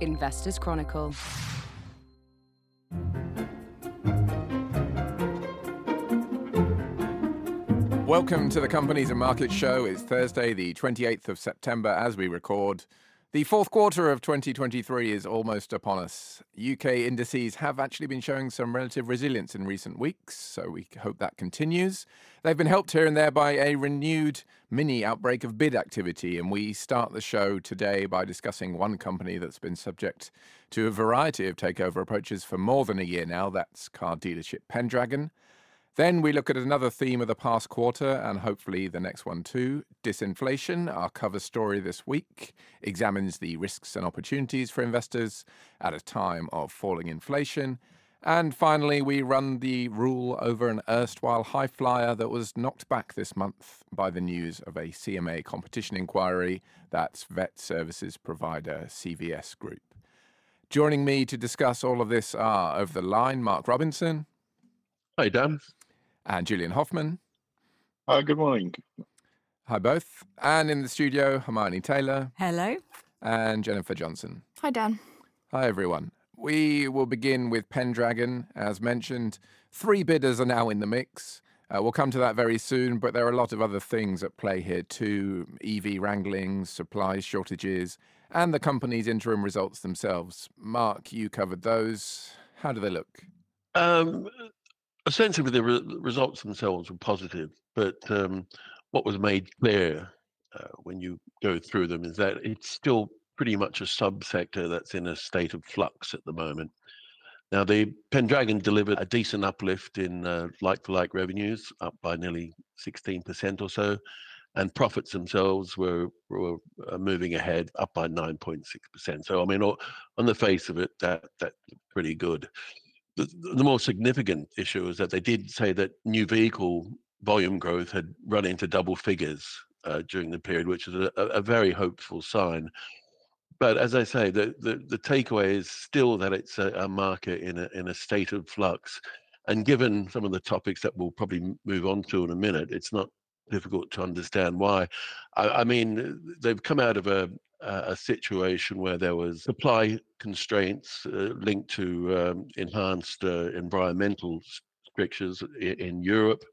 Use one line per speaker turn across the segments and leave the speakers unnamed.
Investors Chronicle.
Welcome to the Companies and Markets Show. It's Thursday, the 28th of September, as we record. The fourth quarter of 2023 is almost upon us. UK indices have actually been showing some relative resilience in recent weeks, so we hope that continues. They've been helped here and there by a renewed mini outbreak of bid activity, and we start the show today by discussing one company that's been subject to a variety of takeover approaches for more than a year now. That's car dealership Pendragon. Then we look at another theme of the past quarter and hopefully the next one too disinflation. Our cover story this week examines the risks and opportunities for investors at a time of falling inflation. And finally, we run the rule over an erstwhile high flyer that was knocked back this month by the news of a CMA competition inquiry. That's vet services provider CVS Group. Joining me to discuss all of this are over the line Mark Robinson.
Hi, Dan
and Julian Hofmann.
Hi, good morning.
Hi, both. And in the studio, Hermione Taylor.
Hello.
And Jennifer Johnson.
Hi, Dan.
Hi, everyone. We will begin with Pendragon. As mentioned, three bidders are now in the mix. Uh, we'll come to that very soon, but there are a lot of other things at play here too EV wranglings, supply shortages, and the company's interim results themselves. Mark, you covered those. How do they look? Um,
essentially the re- results themselves were positive, but um, what was made clear uh, when you go through them is that it's still pretty much a subsector that's in a state of flux at the moment. Now, the Pendragon delivered a decent uplift in uh, like-for-like revenues, up by nearly 16% or so, and profits themselves were were uh, moving ahead, up by 9.6%. So, I mean, on the face of it, that that's pretty good the, the more significant issue is that they did say that new vehicle volume growth had run into double figures uh, during the period, which is a, a, very hopeful sign. But as I say, the, the, the takeaway is still that it's a, a, market in a, in a state of flux. And given some of the topics that we'll probably move on to in a minute, it's not difficult to understand why. I, I mean, they've come out of a, a situation where there was supply constraints uh, linked to um, enhanced uh, environmental strictures in, in, Europe.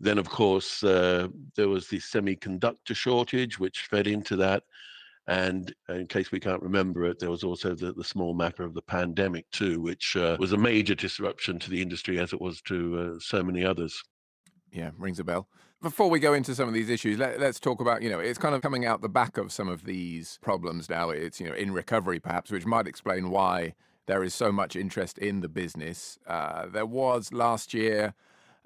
Then, of course, uh, there was the semiconductor shortage, which fed into that. And in case we can't remember it, there was also the, the small matter of the pandemic, too, which uh, was a major disruption to the industry as it was to uh, so many others.
Yeah, rings a bell. Before we go into some of these issues, let, us talk about, you know, it's kind of coming out the back of some of these problems now. It's, you know, in recovery perhaps, which might explain why there is so much interest in the business. Uh, there was last year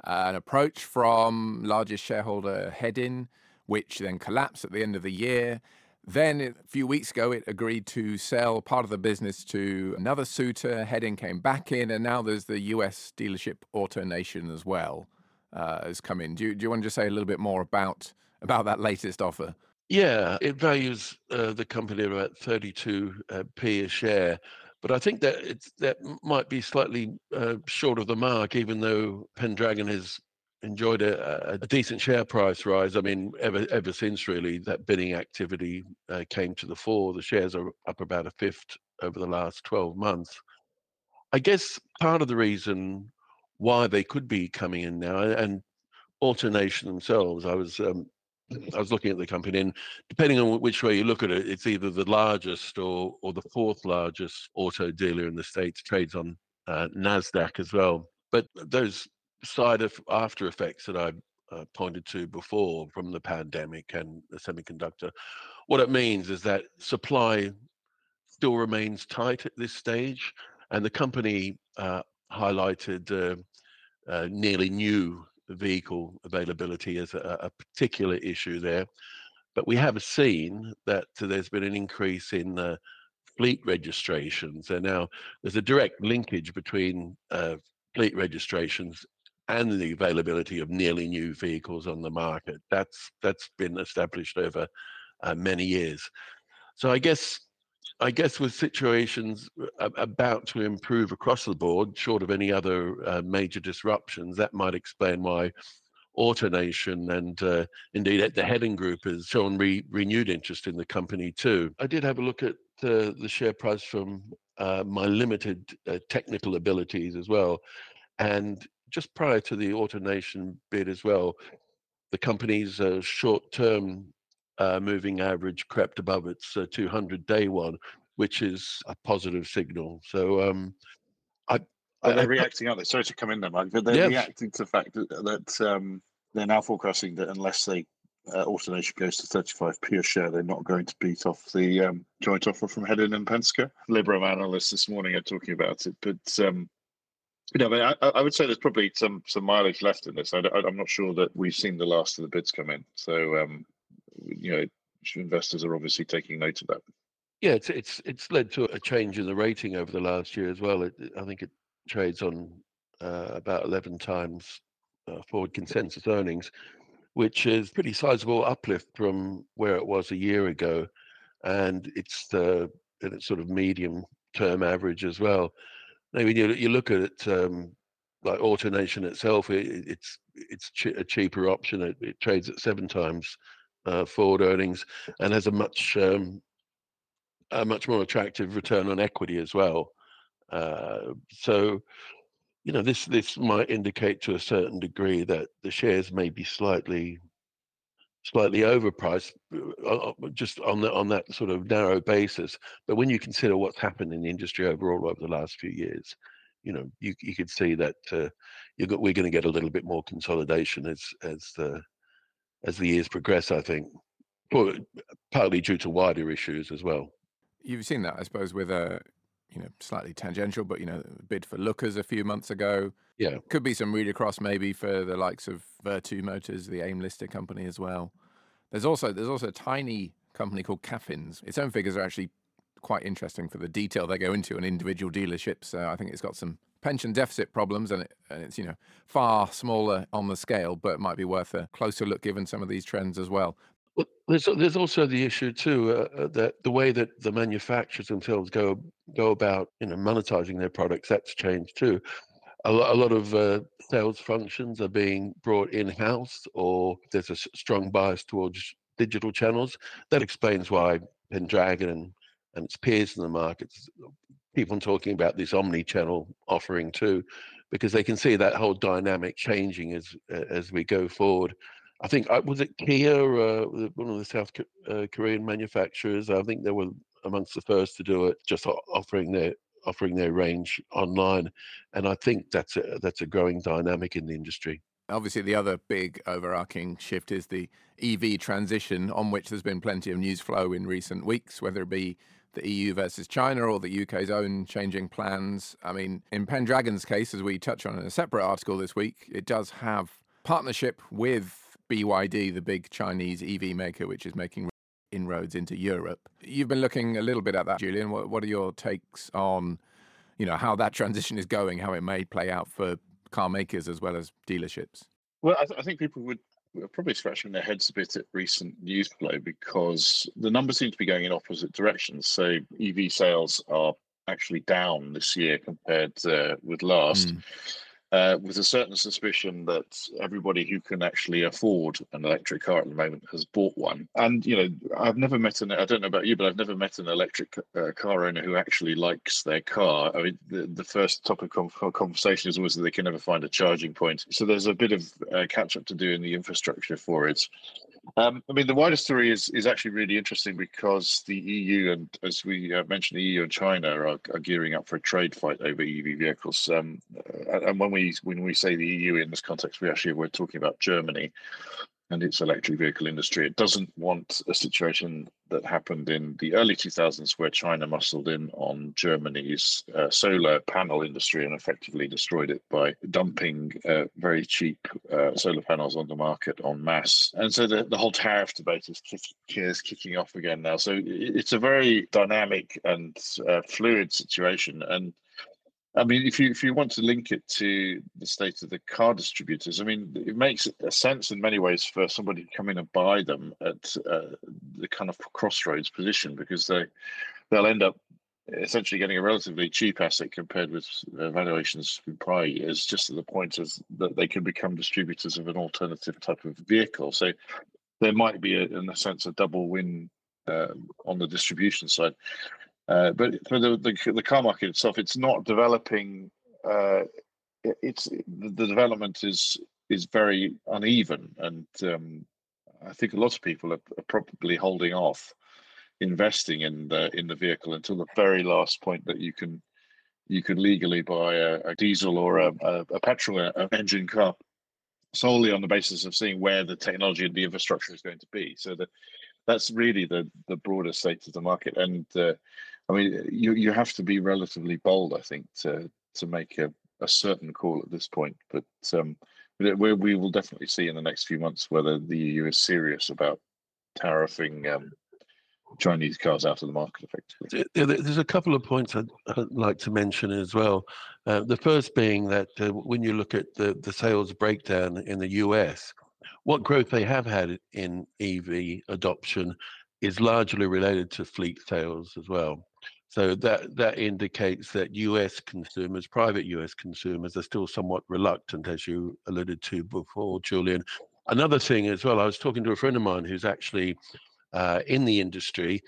uh, an approach from largest shareholder Hedin, which then collapsed at the end of the year. Then a few weeks ago, it agreed to sell part of the business to another suitor. Hedin came back in, and now there's the US dealership AutoNation as well uh, has come in. Do you, do you want to just say a little bit more about about that latest offer?
Yeah, it values uh, the company at about 32 uh, a share, but I think that it's that might be slightly uh, short of the mark, even though Pendragon has enjoyed a, a, decent share price rise. I mean, ever ever since really that bidding activity uh, came to the fore, the shares are up about a fifth over the last 12 months. I guess part of the reason why they could be coming in now. And AutoNation themselves, I was um, I was looking at the company, and depending on which way you look at it, it's either the largest or or the fourth largest auto dealer in the states. Trades on uh, Nasdaq as well. But those side of after effects that I uh, pointed to before from the pandemic and the semiconductor, what it means is that supply still remains tight at this stage, and the company uh, highlighted uh, nearly new vehicle availability as a, a, particular issue there. But we have seen that there's been an increase in uh, fleet registrations. And now there's a direct linkage between uh, fleet registrations and the availability of nearly new vehicles on the market. That's that's been established over uh, many years. So I guess I guess with situations about to improve across the board, short of any other uh, major disruptions, that might explain why AutoNation and uh, indeed the Hedin Group has shown re- renewed interest in the company too. I did have a look at uh, the share price from uh, my limited uh, technical abilities as well. And just prior to the AutoNation bid as well, the company's uh, short-term uh, moving average crept above its 200-day one, which is a positive signal. So um, I,
I, they're I, reacting, aren't they? Sorry to come in there, Mike, but they're yes. reacting to the fact that, that um, they're now forecasting that unless they uh, AutoNation goes to 35p a share, they're not going to beat off the um, joint offer from Hedin and Penske. Liberum analysts this morning are talking about it, but um, you know, I, I, would say there's probably some some mileage left in this. I, am not sure that we've seen the last of the bids come in, so um, you know, investors are obviously taking note of that.
Yeah, it's it's it's led to a change in the rating over the last year as well. It, I think it trades on uh, about 11 times uh, forward consensus earnings, which is pretty sizable uplift from where it was a year ago, and it's the it's sort of medium term average as well. Now, when you you look at it, um, like AutoNation itself, it, it's it's ch- a cheaper option. It, it, trades at seven times uh, forward earnings and has a much um, a much more attractive return on equity as well. Uh, so, you know, this this might indicate to a certain degree that the shares may be slightly slightly overpriced uh, uh, just on the, on that sort of narrow basis. But when you consider what's happened in the industry overall over the last few years, you know, you you could see that uh, got, we're going to get a little bit more consolidation as as the as the years progress. I think, but partly due to wider issues as well.
You've seen that, I suppose, with a you know slightly tangential, but you know, bid for Lookers a few months ago.
Yeah,
could be some read across maybe for the likes of Vertu Motors, the AIM listed company as well. There's also there's also a tiny company called Caffyns. Its own figures are actually quite interesting for the detail they go into on individual dealerships. Uh, I think it's got some pension deficit problems and, it, and it's you know far smaller on the scale, but it might be worth a closer look given some of these trends as well.
Well, there's there's also the issue too uh, uh, that the way that the manufacturers themselves go go about you know monetizing their products that's changed too. A, lot, a lot of uh, sales functions are being brought in house, or there's a strong bias towards digital channels. That explains why Pendragon and, and its peers in the market keep on talking about this omni-channel offering too, because they can see that whole dynamic changing as as we go forward. I think uh, was it Kia, uh, one of the South uh, Korean manufacturers. I think they were amongst the first to do it, just offering their offering their range online, and I think that's a that's a growing dynamic in the industry.
Obviously, the other big overarching shift is the EV transition, on which there's been plenty of news flow in recent weeks, whether it be the EU versus China or the UK's own changing plans. I mean, in Pendragon's case, as we touch on in a separate article this week, it does have partnership with BYD, the big Chinese EV maker, which is making inroads into Europe. You've been looking a little bit at that, Julian. What, what are your takes on, you know, how that transition is going, how it may play out for car makers as well as dealerships?
Well, I, th- I think people would are probably scratching their heads a bit at recent news flow because the numbers seem to be going in opposite directions. So EV sales are actually down this year compared uh, with last. Mm uh, with a certain suspicion that everybody who can actually afford an electric car at the moment has bought one. And you know, I've never met an I don't know about you, but I've never met an electric uh, car owner who actually likes their car. I mean, the, the first topic of conversation is always that they can never find a charging point. So there's a bit of uh, catch up to do in the infrastructure for it. Um, I mean, the wider story is is actually really interesting because the EU and, as we uh, mentioned, the EU and China are, are, gearing up for a trade fight over EV vehicles. Um, uh, and when we when we say the EU in this context, we actually we're talking about Germany and its electric vehicle industry. It doesn't want a situation that happened in the early 2000s where China muscled in on Germany's uh, solar panel industry and effectively destroyed it by dumping uh, very cheap uh, solar panels on the market en masse. And so the, the whole tariff debate is, kick, is kicking off again now. So it's a very dynamic and uh, fluid situation. And I mean, if you if you want to link it to the state of the car distributors, I mean, it makes a sense in many ways for somebody to come in and buy them at uh, the kind of crossroads position because they they'll end up essentially getting a relatively cheap asset compared with uh, valuations from prior years, just at the point as that they can become distributors of an alternative type of vehicle. So there might be, a, in a sense, a double win uh, on the distribution side. Uh, but for the, the, the car market itself, it's not developing. Uh, it's the, development is is very uneven, and um, I think a lot of people are, are, probably holding off investing in the in the vehicle until the very last point that you can you can legally buy a, a diesel or a, a, a petrol a engine car solely on the basis of seeing where the technology and the infrastructure is going to be. So that that's really the the broader state of the market. And uh, I mean, you you have to be relatively bold, I think, to to make a, a certain call at this point. But um, we we will definitely see in the next few months whether the EU is serious about tariffing um, Chinese cars out of the market effectively.
There's a couple of points I'd, I'd like to mention as well. Uh, the first being that uh, when you look at the, the sales breakdown in the US, what growth they have had in EV adoption is largely related to fleet sales as well. So that that indicates that US consumers, private US consumers, are still somewhat reluctant, as you alluded to before, Julian. Another thing as well, I was talking to a friend of mine who's actually uh, in the industry,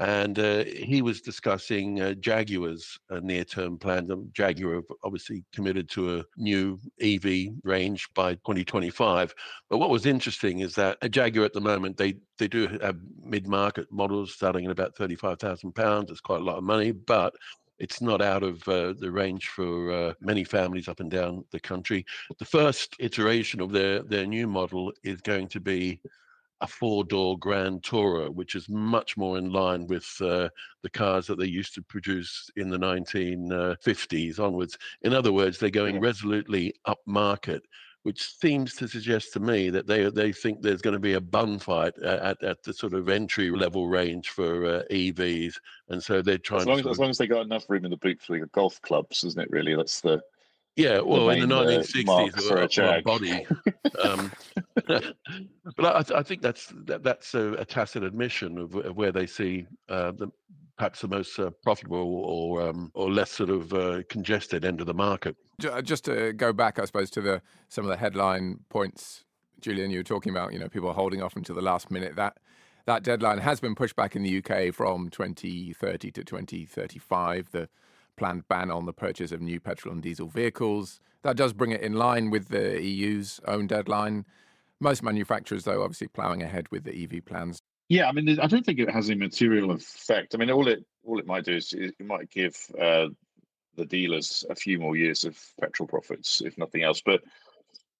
and uh, he was discussing uh, Jaguar's uh, near-term plans. Um, Jaguar obviously committed to a new EV range by 2025. But what was interesting is that a Jaguar at the moment they they do have mid-market models starting at about 35,000 pounds. It's quite a lot of money, but it's not out of uh, the range for uh, many families up and down the country. The first iteration of their their new model is going to be a four-door Grand Tourer, which is much more in line with uh, the cars that they used to produce in the 1950s onwards. In other words, they're going resolutely upmarket, which seems to suggest to me that they they think there's going to be a bun fight at, at the sort of entry level range for uh, EVs, and so they're trying.
As long,
as,
as long as they got enough room in the boot for the golf clubs, isn't it? Really, that's the
yeah, well, the in the 1960s, uh, for a, body. um, but I, I, think that's that, that's a, a, tacit admission of, of, where they see uh, the perhaps the most uh, profitable or um, or less sort of uh, congested end of the market.
Uh, just to go back, I suppose, to the some of the headline points, Julian, you were talking about. You know, people are holding off until the last minute. That that deadline has been pushed back in the UK from 2030 to 2035. The planned ban on the purchase of new petrol and diesel vehicles. That does bring it in line with the EU's own deadline. Most manufacturers, though, obviously ploughing ahead with the EV plans.
Yeah, I mean, I don't think it has a material effect. I mean, all it all it might do is it might give uh, the dealers a few more years of petrol profits, if nothing else. But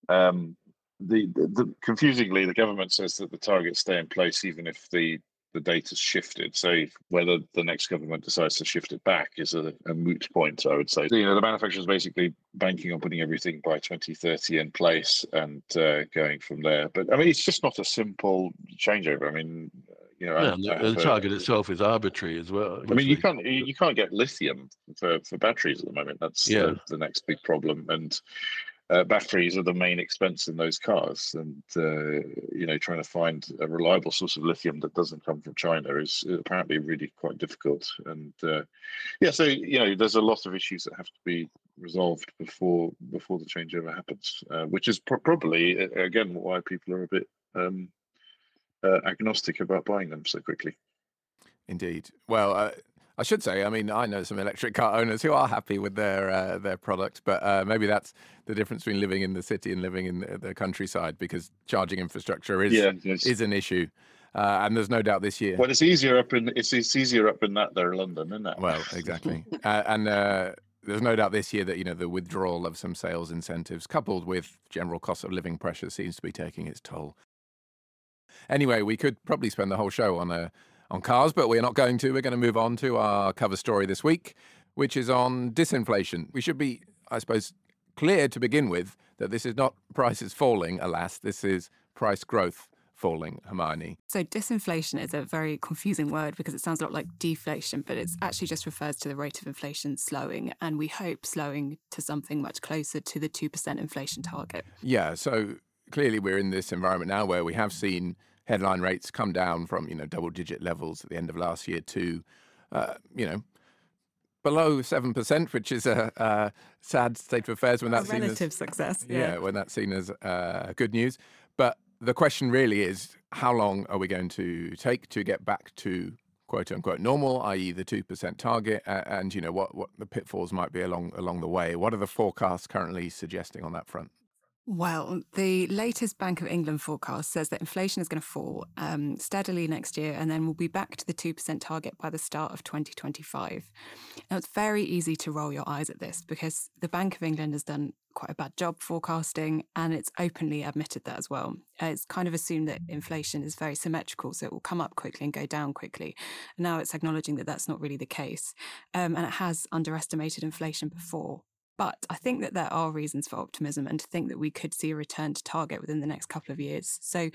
um, the, the, the confusingly, the government says that the targets stay in place even if the the data's shifted. So whether the next government decides to shift it back is a, a, moot point, I would say. You know, the manufacturer's basically banking on putting everything by 2030 in place and uh, going from there. But I mean, it's just not a simple changeover. I mean, you know,
yeah, the, the target itself is arbitrary as well.
I mean, you can't you can't get lithium for, for batteries at the moment. That's yeah. the, the next big problem, and uh, batteries are the main expense in those cars, and uh, you know trying to find a reliable source of lithium that doesn't come from China is apparently really quite difficult. And uh, yeah, so you know there's a lot of issues that have to be resolved before before the changeover happens, uh, which is pro- probably again why people are a bit um, uh, agnostic about buying them so quickly.
Indeed. Well, uh, I should say, I mean, I know some electric car owners who are happy with their uh, their product, but uh, maybe that's the difference between living in the city and living in the, the countryside because charging infrastructure is yeah, is an issue. Uh, and there's no doubt this year.
Well, it's easier up in it's, it's easier up in that there London, isn't it?
Well, exactly. Uh, and uh, there's no doubt this year that you know the withdrawal of some sales incentives, coupled with general cost of living pressure, seems to be taking its toll. Anyway, we could probably spend the whole show on a on cars, but we're not going to. We're going to move on to our cover story this week, which is on disinflation. We should be, I suppose, clear to begin with that this is not prices falling, alas, this is price growth falling, Hermione.
So, disinflation is a very confusing word because it sounds a lot like deflation, but it actually just refers to the rate of inflation slowing, and we hope slowing to something much closer to the 2% inflation target.
Yeah, so clearly we're in this environment now where we have seen headline rates come down from you know double digit levels at the end of last year to uh, you know below seven percent, which is a, a, sad state of affairs when that's
a relative
seen as
success.
Yeah. yeah, when that's seen as uh, good news. But the question really is, how long are we going to take to get back to quote unquote normal, i.e., the two percent target, and you know what what the pitfalls might be along along the way. What are the forecasts currently suggesting on that front?
Well, the latest Bank of England forecast says that inflation is going to fall um, steadily next year and then we'll be back to the 2% target by the start of 2025. Now, it's very easy to roll your eyes at this because the Bank of England has done quite a bad job forecasting and it's openly admitted that as well. Uh, it's kind of assumed that inflation is very symmetrical, so it will come up quickly and go down quickly. Now it's acknowledging that that's not really the case. Um, and it has underestimated inflation before. But I think that there are reasons for optimism and to think that we could see a return to target within the next couple of years. So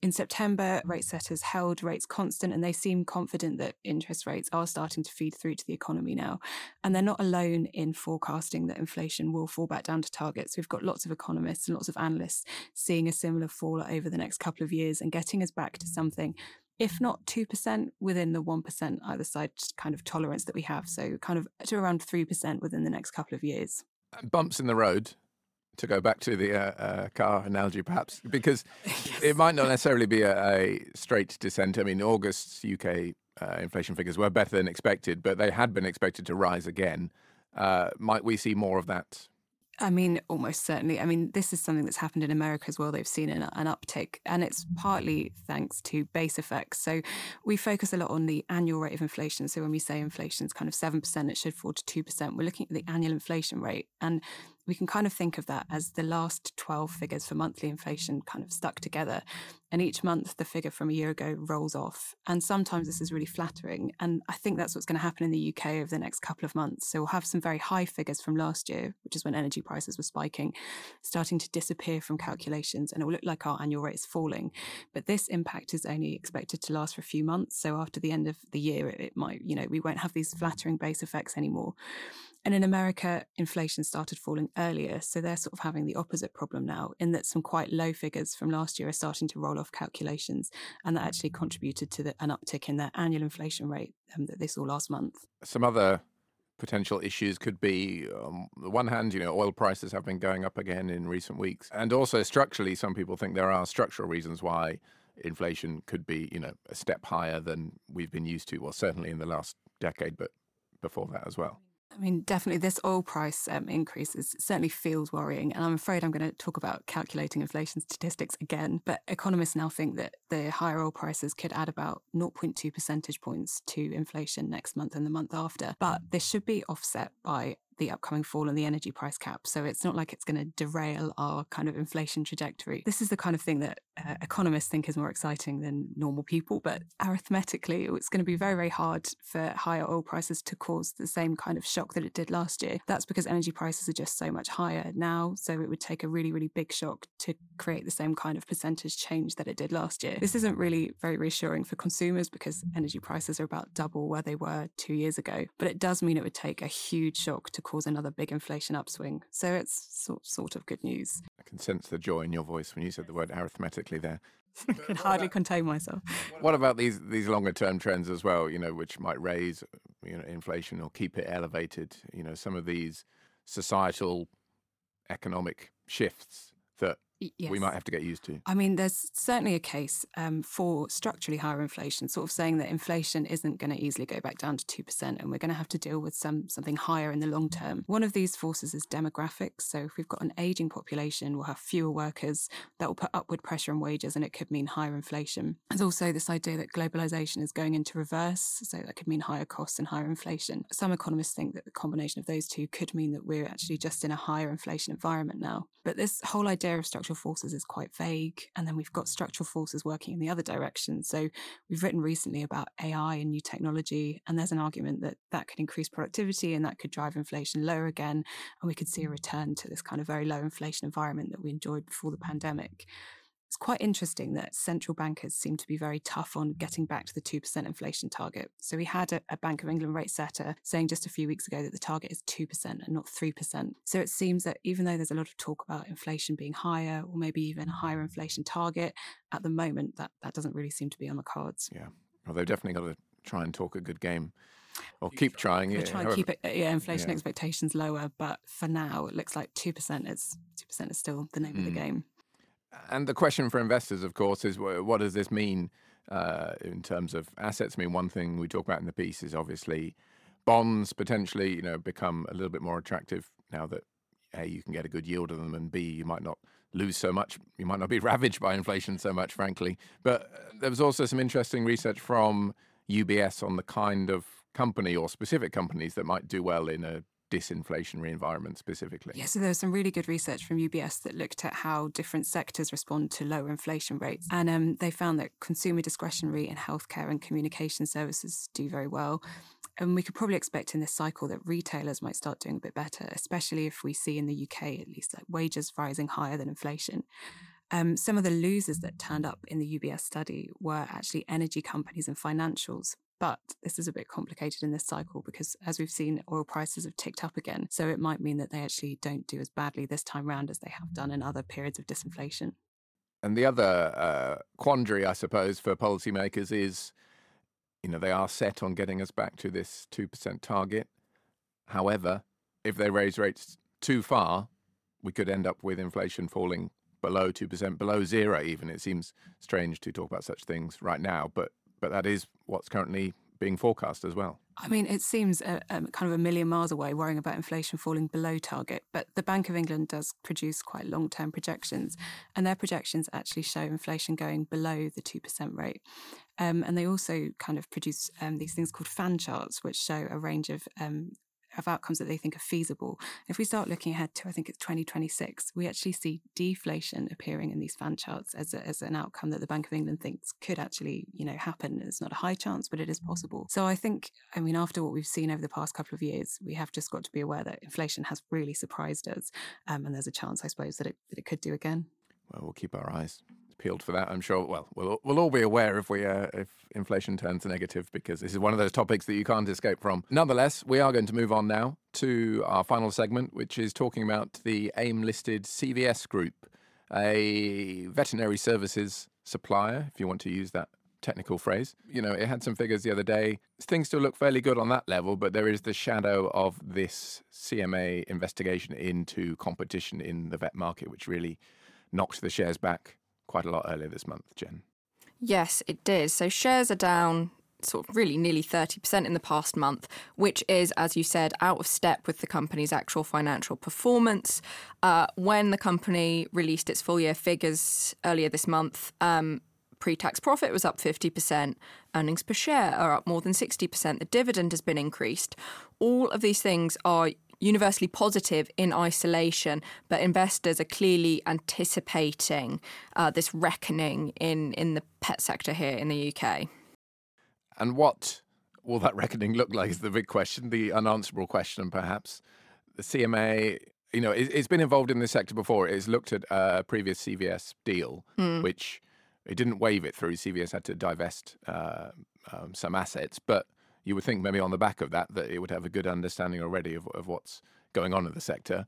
in September, mm. rate setters held rates constant and they seem confident that interest rates are starting to feed through to the economy now. And they're not alone in forecasting that inflation will fall back down to targets. We've got lots of economists and lots of analysts seeing a similar fall over the next couple of years and getting us back to something if not 2% within the 1% either side kind of tolerance that we have. So kind of to around 3% within the next couple of years.
Bumps in the road, to go back to the uh, uh, car analogy perhaps, because yes. it might not necessarily be a, a, straight descent. I mean, August's UK uh, inflation figures were better than expected, but they had been expected to rise again. Uh, might we see more of that
I mean, almost certainly. I mean, this is something that's happened in America as well. They've seen an, an, uptick, and it's partly thanks to base effects. So we focus a lot on the annual rate of inflation. So when we say inflation is kind of 7%, it should fall to 2%. We're looking at the annual inflation rate. And we can kind of think of that as mm. the last 12 figures for monthly inflation kind of stuck together. And each month, the figure from a year ago rolls off. And sometimes this is really flattering. And I think that's what's going to happen in the UK over the next couple of months. So we'll have some very high figures from last year, which is when energy prices were spiking, starting to disappear from calculations. And it will look like our annual rate is falling. But this impact is only expected to last for a few months. So after the end of the year, it might, you know, we won't have these flattering base effects anymore. And in America, inflation started falling earlier. So they're sort of having the opposite problem now, in that some quite low figures from last year are starting to roll off calculations. And that actually contributed to the, an uptick in their annual inflation rate um, that they saw last month.
Some other potential issues could be on the one hand, you know, oil prices have been going up again in recent weeks. And also structurally, some people think there are structural reasons why inflation could be, you know, a step higher than we've been used to. Well, certainly in the last decade, but before that as well.
I mean, definitely this oil price um, increase is, certainly feels worrying. And I'm afraid I'm going to talk about calculating inflation statistics again. But economists now think that the higher oil prices could add about 0.2 percentage points to inflation next month and the month after. But this should be offset by the upcoming fall in the energy price cap. So it's not like it's going to derail our kind of inflation trajectory. This is the kind of thing that uh, economists think is more exciting than normal people, but arithmetically, it's going to be very, very hard for higher oil prices to cause the same kind of shock that it did last year. That's because energy prices are just so much higher now. So it would take a really, really big shock to create the same kind of percentage change that it did last year. This isn't really very reassuring for consumers because energy prices are about double where they were two years ago. But it does mean it would take a huge shock to cause another big inflation upswing. So it's sort, sort of good news.
I can sense the joy in your voice when you said the word arithmetically there.
I can hardly contain myself.
What about these these longer term trends as well? You know, which might raise you know inflation or keep it elevated. You know, some of these societal economic shifts yes. we might have to get used to.
I mean, there's certainly a case um, for structurally higher inflation, sort of saying that inflation isn't going to easily go back down to two percent, and we're going to have to deal with some something higher in the long term. One of these forces is demographics. So if we've got an aging population, we'll have fewer workers. That will put upward pressure on wages, and it could mean higher inflation. There's also this idea that globalization is going into reverse, so that could mean higher costs and higher inflation. Some economists think that the combination of those two could mean that we're actually just in a higher inflation environment now. But this whole idea of structural forces is quite vague. And then we've got structural forces working in the other direction. So we've written recently about AI and new technology. And there's an argument that that could increase productivity and that could drive inflation lower again. And we could see a mm. return to this kind of very low inflation environment that we enjoyed before the pandemic it's quite interesting that central bankers seem to be very tough on getting back to the 2% inflation target. So we had a, a, Bank of England rate setter saying just a few weeks ago that the target is 2% and not 3%. So it seems that even though there's a lot of talk about inflation being higher or maybe even a higher inflation target, at the moment that, that doesn't really seem to be on the cards.
Yeah. Well, they've definitely got to try and talk a good game or keep trying.
Yeah, try and keep it, yeah, inflation yeah. expectations lower. But for now, it looks like 2% is, 2% is still the name mm. of the mm. game.
And the question for investors, of course, is what does this mean uh, in terms of assets. I mean, one thing we talk about in the piece is obviously bonds potentially, you know, become a little bit more attractive now that a you can get a good yield on them, and b you might not lose so much. You might not be ravaged by inflation so much, frankly. But uh, there was also some interesting research from UBS on the kind of company or specific companies that might do well in a disinflationary environment specifically?
Yeah, so there was some really good research from UBS that looked at how different sectors respond to lower inflation rates. And um, they found that consumer discretionary and healthcare and communication services do very well. And we could probably expect in this cycle that retailers might start doing a bit better, especially if we see in the UK at least like wages rising higher than inflation. Um, some of the losers that turned up in the UBS study were actually energy companies and financials. But this is a bit complicated in this cycle because, as we've seen, oil prices have ticked up again. So it might mean that they actually don't do as badly this time round as they have done in other periods of disinflation.
And the other uh, quandary, I suppose, for policymakers is you know, they are set on getting us back to this 2% target. However, if they raise rates too far, we could end up with inflation falling below 2%, below zero even. It seems strange to talk about such things right now, but but that is what's currently being forecast as well.
I mean, it seems a, a, kind of a million miles away worrying about inflation falling below target, but the Bank of England does produce quite long term projections, and their projections actually show inflation going below the 2% rate. Um, and they also kind of produce um, these things called fan charts, which show a range of um, of outcomes that they think are feasible. If we start looking ahead to, I think it's 2026, we actually see deflation appearing in these fan charts as, a, as an outcome that the Bank of England thinks could actually, you know, happen. It's not a high chance, but it is possible. So I think, I mean, after what we've seen over the past couple of years, we have just got to be aware that inflation has really surprised us, um, and there's a chance, I suppose, that it that it could do again.
Well, we'll keep our eyes peeled for that. I'm sure. Well, we'll we'll all be aware if we uh, if inflation turns negative because this is one of those topics that you can't escape from. Nonetheless, we are going to move on now to our final segment, which is talking about the AIM listed CVS Group, a veterinary services supplier, if you want to use that technical phrase. You know, it had some figures the other day. Things still look fairly good on that level, but there is the shadow of this CMA investigation into competition in the vet market, which really knocked the shares back quite a lot earlier this month, Jen.
Yes, it did. So shares are down sort of really nearly 30% in the past month, which is, as you said, out of step with the company's actual financial performance. Uh, when the company released its full year figures earlier this month, um, pre tax profit was up 50%, earnings per share are up more than 60%, the dividend has been increased. All of these things are universally positive in isolation, but investors are clearly anticipating uh, this reckoning in, in the pet sector here in the UK.
And what will that reckoning look like is the big question, the unanswerable question, perhaps. The CMA, you know, it, has been involved in this sector before. It's looked at a previous CVS deal, mm. which it didn't waive it through. CVS had to divest uh, um, some assets, but you would think maybe on the back of that that it would have a good understanding already of, of what's going on in the sector.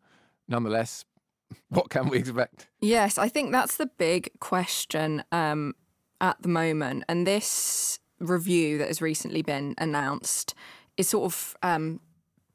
Nonetheless, what can we expect?
Yes, I think that's the big question um, at the moment. And this review that has recently been announced is sort of um,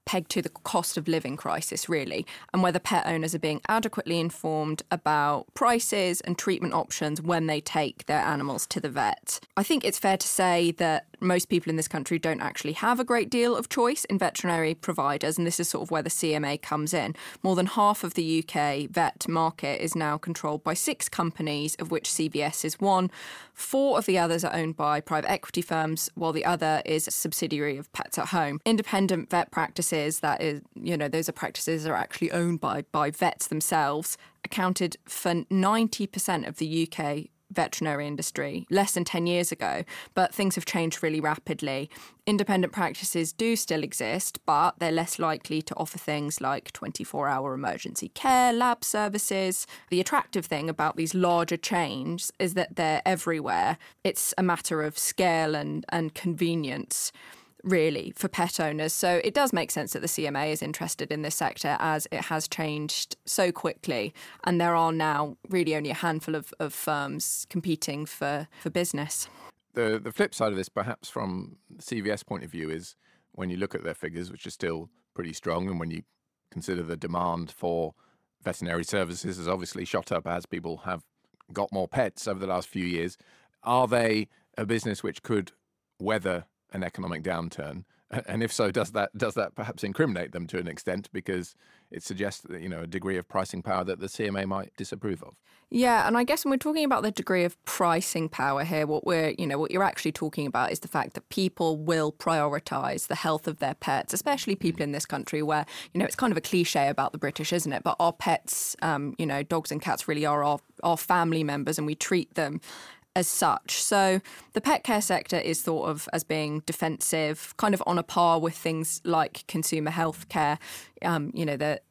pegged to the cost of living crisis, really, and whether pet owners are being adequately informed about prices and treatment options when they take their animals to the vet. I think it's fair to say that most people in this country don't actually have a great deal of choice in veterinary providers, and this is sort of where the CMA comes in. More than half of the UK vet market is now controlled by six companies, of which CVS is one. Four of the others are owned by private equity firms, while the other is a subsidiary of Pets at Home. Independent vet practices, that is, you know, those are practices that are actually owned by, by vets themselves, accounted for 90% of the UK veterinary industry less than 10 years ago, but things have changed really rapidly. Independent practices do still exist, but they're less likely to offer things like 24 hour emergency care, lab services. The attractive thing about these larger chains is that they're everywhere. It's a matter of scale and, and convenience really for pet owners. So it does make sense that the CMA is interested in this sector as it has changed so quickly. And there are now really only a handful of, of firms competing for, for business.
The, the flip side of this, perhaps from CVS point of view, is when you look at their figures, which are still pretty strong, and when you consider the demand for veterinary services has obviously shot up as people have got more pets over the last few years. Are they a business which could weather an economic downturn? And if so, does that does that perhaps incriminate them to an extent because it suggests that, you know a degree of pricing power that the CMA might disapprove of?
Yeah, and I guess when we're talking about the degree of pricing power here, what we're you know what you're actually talking about is the fact that people will prioritise the health of their pets, especially people in this country where you know it's kind of a cliche about the British, isn't it? But our pets, um, you know, dogs and cats really are our our family members, and we treat them as such. So the pet care sector is thought of as being defensive, kind of on a par with things like consumer health care. Um, you know, the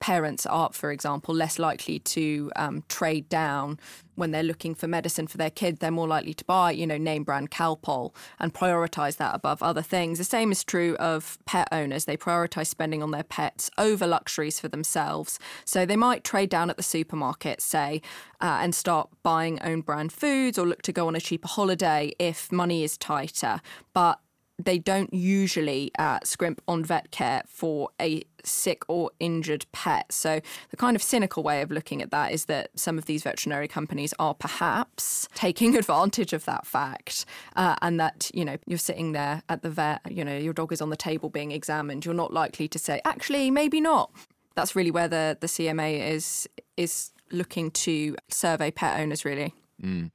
parents are, for example, less likely to um, trade down when they're looking for medicine for their kid. They're more likely to buy, you know, name brand Calpol and prioritize that above other things. The same is true of pet owners. They prioritize spending on their pets over luxuries for themselves. So they might trade down at the supermarket, say, uh, and start buying own brand foods or look to go on a cheaper holiday if money is tighter. But they don't usually uh, scrimp on vet care for a sick or injured pet. So, the kind of cynical way of looking at that is that some of these veterinary companies are perhaps taking advantage of that fact uh, and that, you know, you're sitting there at the vet, you know, your dog is on the table being examined. You're not likely to say, actually, maybe not. That's really where the, the CMA is is looking to survey pet owners, really.
Mm.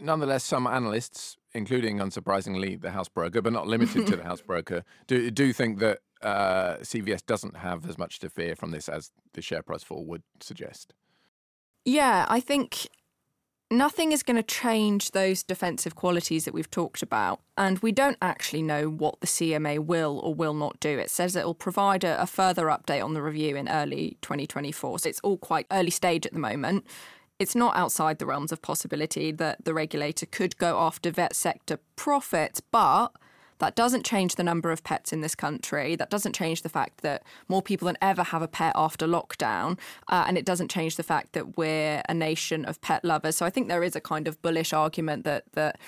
Nonetheless, some analysts including unsurprisingly the house broker, but not limited to the house broker, do do think that uh, CVS doesn't have as much to fear from this as the share price fall would suggest.
Yeah, I think nothing is going to change those defensive qualities that we've talked about. And we don't actually know what the CMA will or will not do. It says it will provide a, a, further update on the review in early 2024. So it's all quite early stage at the moment it's not outside the realms of possibility that the regulator could go after vet sector profits, but that doesn't change the number of pets in this country. That doesn't change the fact that more people than ever have a pet after lockdown. Uh, and it doesn't change the fact that we're a nation of pet lovers. So I think there is a kind of bullish argument that that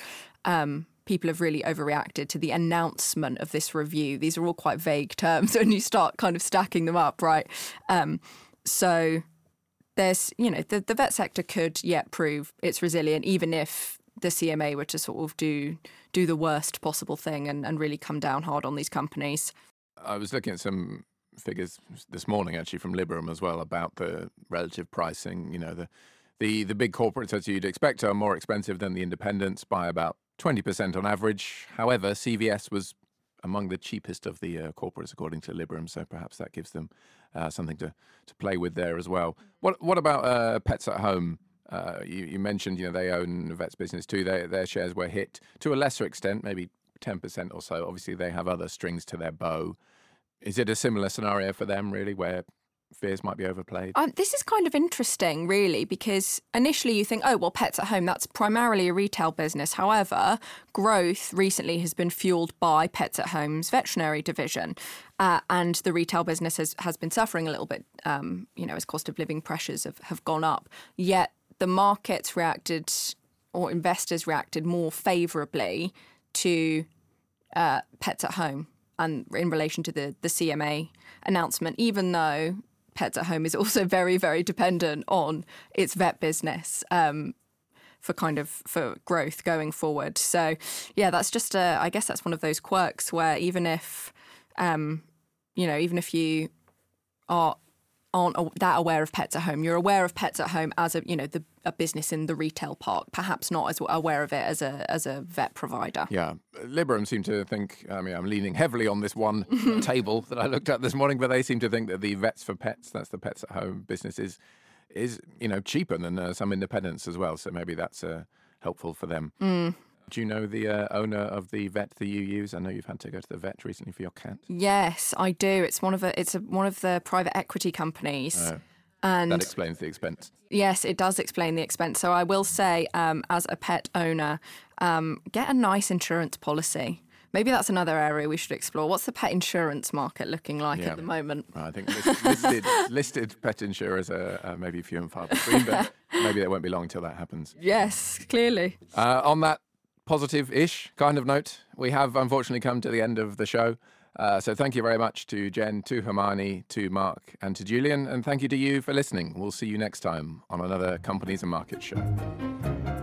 um, people have really overreacted to the announcement of this review. These are all quite vague terms when you start kind of stacking them up, right? Um, so there's, you know, the, the vet sector could yet prove it's resilient, even if the CMA were to sort of do do the worst possible thing and, and really come down hard on these companies.
I was looking at some figures this morning actually from Liberum as well about the relative pricing. You know, the the the big corporates as you'd expect are more expensive than the independents by about twenty percent on average. However, CVS was among the cheapest of the uh, corporates according to Liberum, so perhaps that gives them uh, something to, to play with there as well. What what about uh, pets at home? Uh, you, you, mentioned you know they own vets business too. They, their shares were hit to a lesser extent, maybe ten percent or so. Obviously, they have other strings to their bow. Is it a similar scenario for them, really, where fears might be overplayed?
Um, this is kind of interesting, really, because initially you think, oh, well, pets at home, that's primarily a retail business. However, growth recently has been fueled by Pets at Home's veterinary division. Uh, and the retail business has, has been suffering a little bit, um, you know, as cost of living pressures have, have gone up. Yet the markets reacted, or investors reacted more favourably to uh, Pets at Home and in relation to the, the CMA announcement, even though Pets at Home is also very, very dependent on its vet business. Um, for kind of for growth going forward. So yeah, that's just a I guess that's one of those quirks where even if um, you know, even if you are aren't that aware of pets at home. You're aware of pets at home as a you know the a business in the retail park, perhaps not as aware of it as a as a vet provider.
Yeah, Liberum seem to think. I mean, I'm leaning heavily on this one table that I looked at this morning, but they seem to think that the vets for pets, that's the pets at home business, is is you know cheaper than uh, some independents as well. So maybe that's uh, helpful for them.
Mm.
Do you know the uh, owner of the vet that you use? I know you've had to go to the vet recently for your cat.
Yes, I do. It's one of a, it's a, one of the private equity companies.
Oh, and that explains the expense.
Yes, it does explain the expense. So I will say, um, as a pet owner, um, get a nice insurance policy. Maybe that's another area we should explore. What's the pet insurance market looking like yeah. at the moment?
I think listed, listed pet insurers are uh, maybe few and far between, but maybe they won't be long until that happens.
Yes, clearly.
Uh, on that positive ish kind of note, we have unfortunately come to the end of the show. Uh, so thank you very much to Jen, to Hermione, to Mark, and to Julian. And thank you to you for listening. We'll see you next time on another Companies and Markets show.